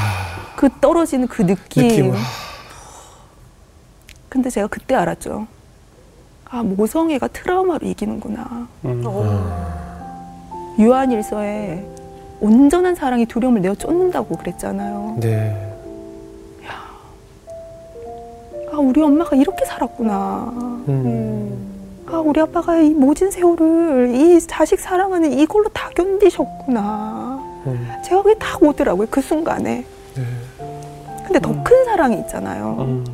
그 떨어지는 그 느낌. 느낌. 근데 제가 그때 알았죠. 아, 모성애가 트라우마로 이기는구나. 음. 어. 유한일서에 온전한 사랑이 두려움을 내어 쫓는다고 그랬잖아요. 네. 아, 우리 엄마가 이렇게 살았구나. 음. 음. 아, 우리 아빠가 이 모진 세월을 이 자식 사랑하는 이걸로 다 견디셨구나. 음. 제가 그게 딱 오더라고요, 그 순간에. 네. 근데 더 큰 사랑이 있잖아요. 음.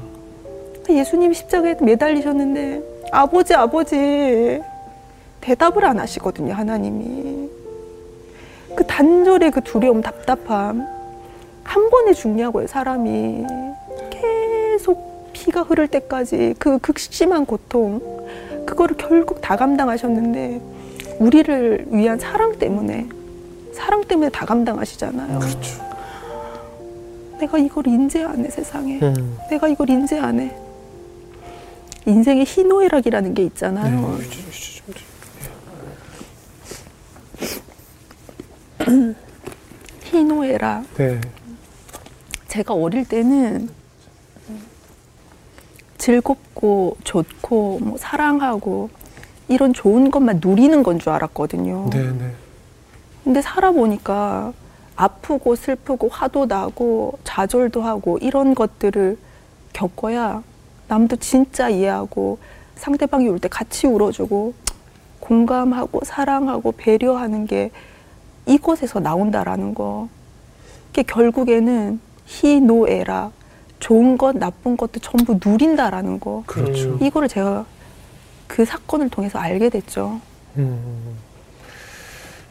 예수님 십자가에 매달리셨는데, 아버지, 아버지. 대답을 안 하시거든요, 하나님이. 그 단절의 그 두려움, 답답함. 한 번에 죽냐고요, 사람이. 계속 피가 흐를 때까지 그 극심한 고통. 그거를 결국 다 감당하셨는데, 우리를 위한 사랑 때문에, 사랑 때문에 다 감당하시잖아요. 그렇죠. 내가 이걸 인지 안 해, 세상에. 음. 내가 이걸 인지 안 해. 인생의 희노애락이라는 게 있잖아요. 네. 휴지 좀 드릴게요. 희노애락. 네. 제가 어릴 때는 즐겁고 좋고 뭐 사랑하고 이런 좋은 것만 누리는 건 줄 알았거든요. 네, 네. 근데 살아보니까 아프고 슬프고 화도 나고 좌절도 하고 이런 것들을 겪어야 남도 진짜 이해하고 상대방이 울 때 같이 울어주고 공감하고 사랑하고 배려하는 게 이곳에서 나온다라는 거. 그게 결국에는 희노애락 좋은 것 나쁜 것도 전부 누린다라는 거. 그렇죠. 음. 이거를 제가 그 사건을 통해서 알게 됐죠. 음.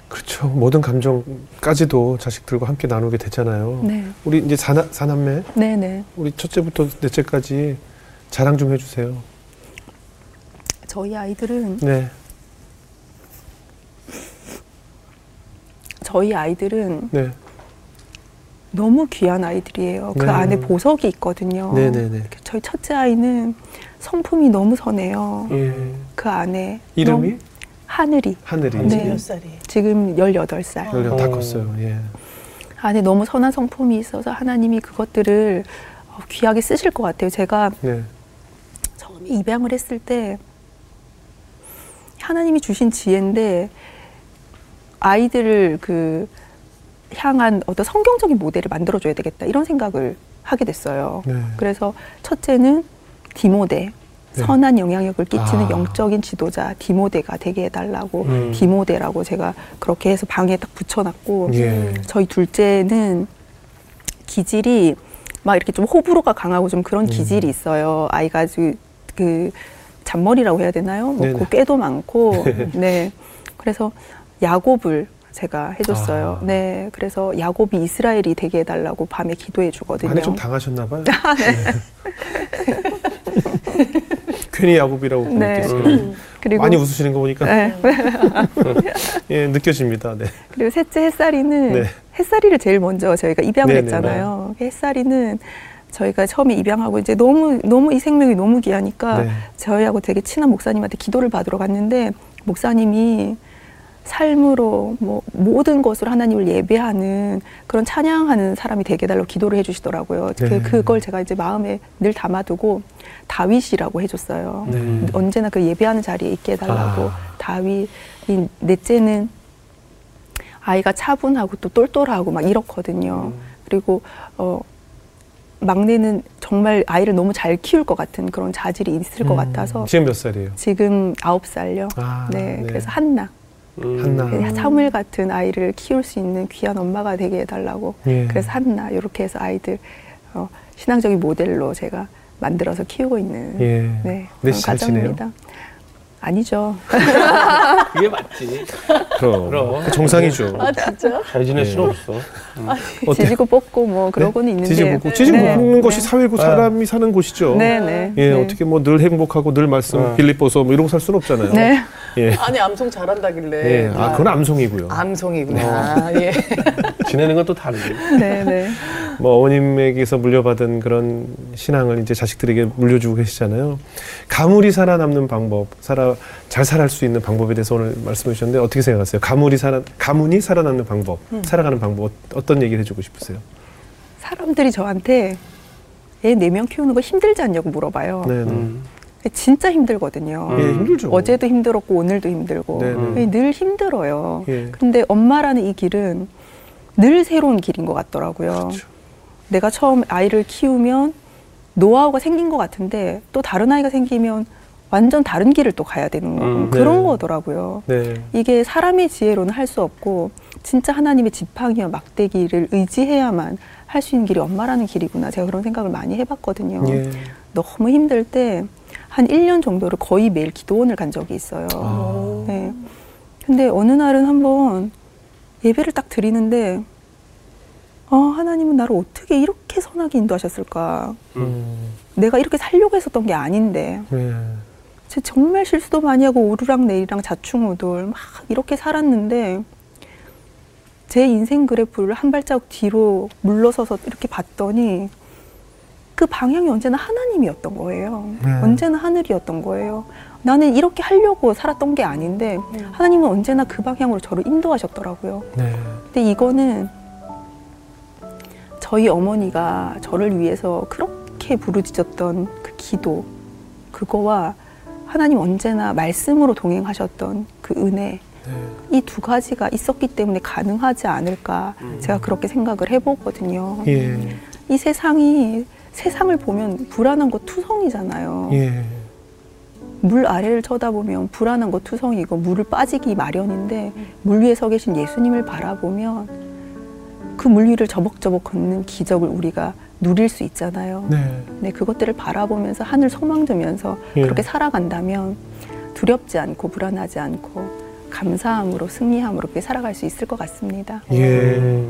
그렇죠. 모든 감정까지도 자식들과 함께 나누게 되잖아요. 네, 우리 이제 사나, 사남매, 네, 네. 우리 첫째부터 넷째까지 자랑 좀 해주세요. 저희 아이들은 네, 저희 아이들은 네, 너무 귀한 아이들이에요. 그 네. 안에 보석이 있거든요. 네, 네, 네. 저희 첫째 아이는 성품이 너무 선해요. 예. 그 안에 이름이 너무- 하늘이 하늘이. 네. 지금 몇 살이에요? 지금 18살. 연령 다 어. 컸어요. 예. 안에 너무 선한 성품이 있어서 하나님이 그것들을 어, 귀하게 쓰실 것 같아요. 제가 네, 처음에 입양을 했을 때 하나님이 주신 지혜인데 아이들을 그 향한 어떤 성경적인 모델을 만들어줘야 되겠다 이런 생각을 하게 됐어요. 네. 그래서 첫째는 디모데 네. 선한 영향력을 끼치는 아. 영적인 지도자 디모데가 되게 해달라고 음. 디모데라고 제가 그렇게 해서 방에 딱 붙여놨고 예. 저희 둘째는 기질이 막 이렇게 좀 호불호가 강하고 좀 그런 음. 기질이 있어요. 아이가 그, 그 잔머리라고 해야 되나요? 뭐. 그 꾀도 많고 네. 그래서 야곱을 제가 해줬어요. 아. 네. 그래서 야곱이 이스라엘이 되게 해달라고 밤에 기도해 주거든요. 많이 좀 당하셨나 봐요. 아, 네. 괜히 야곱이라고 네. 음. 그리고 많이 웃으시는 거 보니까 네. 예, 느껴집니다. 네. 그리고 셋째 햇살이는 네. 햇살이를 제일 먼저 저희가 입양을 네네. 했잖아요. 햇살이는 저희가 처음에 입양하고 이제 너무 너무 이 생명이 너무 귀하니까 네. 저희하고 되게 친한 목사님한테 기도를 받으러 갔는데 목사님이 삶으로 뭐 모든 것으로 하나님을 예배하는 그런 찬양하는 사람이 되게 해달라고 기도를 해주시더라고요. 네. 그, 그걸 제가 이제 마음에 늘 담아두고 다윗이라고 해줬어요. 네. 언제나 그 예배하는 자리에 있게 해달라고 아. 다윗 이 넷째는 아이가 차분하고 또 똘똘하고 막 이렇거든요. 그리고 어 막내는 정말 아이를 너무 잘 키울 것 같은 그런 자질이 있을 것 음, 같아서 지금 몇 살이에요? 지금 아홉 살요. 아, 네, 네. 그래서 한나 음. 한나. 그 사무엘 같은 아이를 키울 수 있는 귀한 엄마가 되게 해달라고. 예. 그래서 한나 이렇게 해서 아이들 어, 신앙적인 모델로 제가 만들어서 키우고 있는 예. 네, 그런 잘 지내요? 가정입니다. 아니죠. 그게 맞지. 그럼. 그럼. 그 정상이죠. 아 진짜? 잘 지낼 예. 수는 없어. 어때? 지지고 뽑고 뭐 그러고는 네? 있는데. 지지고 볶고. 지지고 네. 볶는 네. 것이 사회고 사람이 사는 곳이죠. 네, 네. 예, 네. 어떻게 뭐 늘 행복하고 늘 말씀 어. 빌립보서 뭐 이러고 살 수는 없잖아요. 네. 예. 아니 암송 잘한다길래. 예. 아, 그건 암송이고요. 암송이구나. 예. 지내는 건 또 다르지. 네, 네. 뭐 어머님에게서 물려받은 그런 신앙을 이제 자식들에게 물려주고 계시잖아요. 가물이 살아남는 방법, 살아 잘 살아갈 수 있는 방법에 대해서 오늘 말씀해 주셨는데 어떻게 생각하세요? 가물이 살아 가문이 살아남는 방법, 살아가는 방법 어- 어떤 얘기를 해주고 싶으세요? 사람들이 저한테 애 네 명 키우는 거 힘들지 않냐고 물어봐요. 네, 네. 음. 진짜 힘들거든요. 예, 힘들죠. 어제도 힘들었고 오늘도 힘들고 네, 네. 늘 힘들어요. 예. 근데 엄마라는 이 길은 늘 새로운 길인 것 같더라고요. 그렇죠. 내가 처음 아이를 키우면 노하우가 생긴 것 같은데 또 다른 아이가 생기면 완전 다른 길을 또 가야 되는 음, 그런 네. 거더라고요. 네. 이게 사람의 지혜로는 할 수 없고 진짜 하나님의 지팡이와 막대기를 의지해야만 할 수 있는 길이 엄마라는 길이구나. 제가 그런 생각을 많이 해봤거든요. 예. 너무 힘들 때 한 1년 정도를 거의 매일 기도원을 간 적이 있어요. 아. 네. 근데 어느 날은 한번 예배를 딱 드리는데 아, 하나님은 나를 어떻게 이렇게 선하게 인도하셨을까? 음. 내가 이렇게 살려고 했었던 게 아닌데 네. 제 정말 실수도 많이 하고 오르락 내리락 자충우돌 막 이렇게 살았는데 제 인생 그래프를 한 발자국 뒤로 물러서서 이렇게 봤더니 그 방향이 언제나 하나님이었던 거예요. 네. 언제나 하늘이었던 거예요. 나는 이렇게 하려고 살았던 게 아닌데 하나님은 언제나 그 방향으로 저를 인도하셨더라고요. 네. 근데 이거는 저희 어머니가 저를 위해서 그렇게 부르짖었던 그 기도, 그거와 하나님 언제나 말씀으로 동행하셨던 그 은혜, 네. 이두 가지가 있었기 때문에 가능하지 않을까 제가 그렇게 생각을 해보거든요. 예. 이 세상이 세상을 보면 불안한 거 투성이잖아요. 예. 물 아래를 쳐다보면 불안한 거 투성이고 물을 빠지기 마련인데 물 위에 서 계신 예수님을 바라보면 그 물 위를 저벅저벅 걷는 기적을 우리가 누릴 수 있잖아요. 네. 네, 그것들을 바라보면서 하늘 소망 두면서 예. 그렇게 살아간다면 두렵지 않고 불안하지 않고 감사함으로 승리함으로 그렇게 살아갈 수 있을 것 같습니다. 예.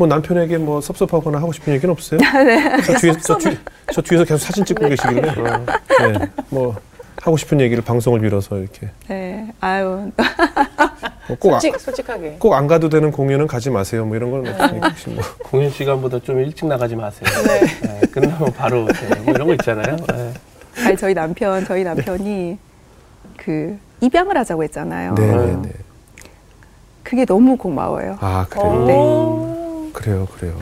뭐 남편에게 뭐 섭섭하거나 하고 싶은 얘기는 없어요? 네. 저, 뒤에서, 저, 뒤, 저 뒤에서 계속 사진 찍고 계시길래 어, 네. 뭐 하고 싶은 얘기를 방송을 빌어서 이렇게 네, 아유, 뭐 꼭, 아, 솔직, 솔직하게. 꼭 안 가도 되는 공연은 가지 마세요. 뭐 이런 건 없으니까 혹시 뭐. 공연 시간보다 좀 일찍 나가지 마세요. 네. 네, 끝나면 바로 오세요. 뭐 이런 거 있잖아요. 네. 아니 저희 남편, 저희 남편이 그 입양을 하자고 했잖아요. 네, 네, 네. 그게 너무 고마워요. 아 그래요. 오. 그래요, 그래요.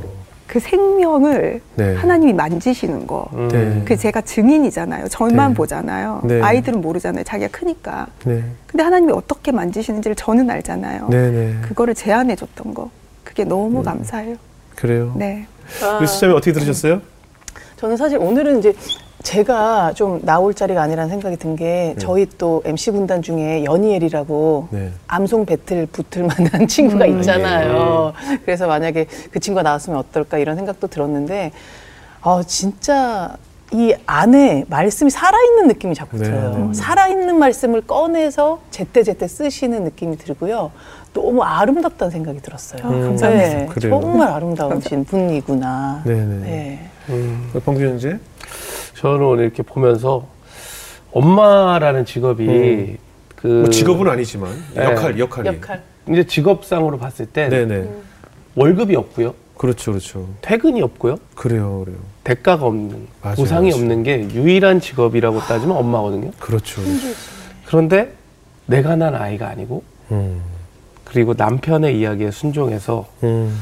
그 생명을 네. 하나님이 만지시는 거. 음. 네. 그 제가 증인이잖아요. 저만 네. 보잖아요. 네. 아이들은 모르잖아요. 자기가 크니까. 네, 근데 하나님이 어떻게 만지시는지를 저는 알잖아요. 네, 네. 그거를 제안해 줬던 거. 그게 너무 음. 감사해요. 그래요. 네. 아, 우리 수자님 어떻게 들으셨어요? 저는 사실 오늘은 이제 제가 좀 나올 자리가 아니라는 생각이 든 게 저희 또 MC 군단 중에 연희엘이라고 네. 암송 배틀 붙을 만한 친구가 음. 있잖아요. 그래서 만약에 그 친구가 나왔으면 어떨까 이런 생각도 들었는데, 어, 진짜 이 안에 말씀이 살아있는 느낌이 자꾸 네, 들어요. 네. 살아있는 말씀을 꺼내서 제때제때 쓰시는 느낌이 들고요. 너무 아름답다는 생각이 들었어요. 아, 감사합니다. 네. 정말 아름다우신 분이구나. 네, 네. 네. 음. 현재? 저는 오늘 이렇게 보면서 엄마라는 직업이 음. 그 뭐 직업은 아니지만 네. 역할, 역할이. 역할. 이제 직업상으로 봤을 때 네, 네. 월급이 없고요. 그렇죠, 그렇죠. 퇴근이 없고요. 그래요, 그래요. 대가가 없는 맞아요, 보상이 맞아요. 없는 게 유일한 직업이라고 따지면 엄마거든요. 그렇죠. 그런데 내가 난 아이가 아니고 음, 그리고 남편의 이야기에 순종해서 음,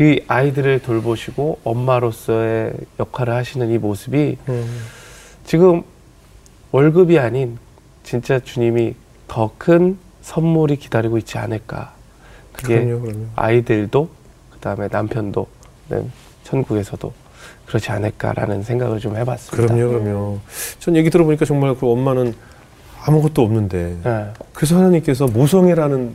이 아이들을 돌보시고 엄마로서의 역할을 하시는 이 모습이 음. 지금 월급이 아닌 진짜 주님이 더 큰 선물이 기다리고 있지 않을까. 그게 그럼요, 그럼요. 아이들도 그다음에 남편도 네, 천국에서도 그렇지 않을까라는 생각을 좀 해봤습니다. 그럼요, 그럼요. 전 얘기 들어보니까 정말 그 엄마는 아무것도 없는데 네. 그래서 하나님께서 모성애라는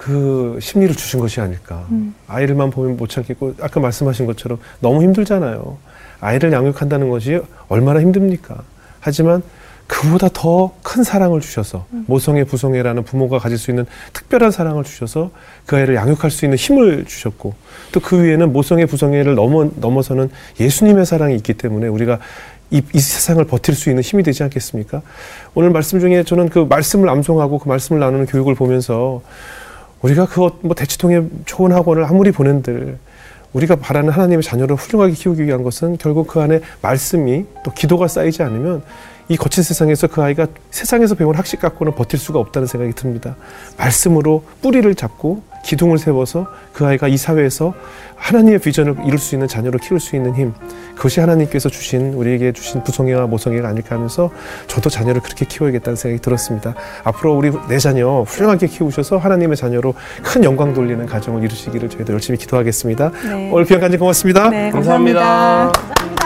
그 심리를 주신 것이 아닐까. 음. 아이를만 보면 못 참겠고 아까 말씀하신 것처럼 너무 힘들잖아요. 아이를 양육한다는 것이 얼마나 힘듭니까? 하지만 그보다 더 큰 사랑을 주셔서 모성애 부성애라는 부모가 가질 수 있는 특별한 사랑을 주셔서 그 아이를 양육할 수 있는 힘을 주셨고 또 그 위에는 모성애 부성애를 넘어 넘어서는 예수님의 사랑이 있기 때문에 우리가 이, 이 세상을 버틸 수 있는 힘이 되지 않겠습니까? 오늘 말씀 중에 저는 그 말씀을 암송하고 그 말씀을 나누는 교육을 보면서 우리가 그뭐 대치통의 좋은 학원을 아무리 보낸들 우리가 바라는 하나님의 자녀를 훌륭하게 키우기 위한 것은 결국 그 안에 말씀이 또 기도가 쌓이지 않으면 이 거친 세상에서 그 아이가 세상에서 배운 학식 갖고는 버틸 수가 없다는 생각이 듭니다. 말씀으로 뿌리를 잡고 기둥을 세워서 그 아이가 이 사회에서 하나님의 비전을 이룰 수 있는 자녀로 키울 수 있는 힘 그것이 하나님께서 주신 우리에게 주신 부성애와 모성애가 아닐까 하면서 저도 자녀를 그렇게 키워야겠다는 생각이 들었습니다. 앞으로 우리 내 자녀 훌륭하게 키우셔서 하나님의 자녀로 큰 영광 돌리는 가정을 이루시기를 저희도 열심히 기도하겠습니다. 네. 오늘 귀한 간증 고맙습니다. 네, 감사합니다. 감사합니다.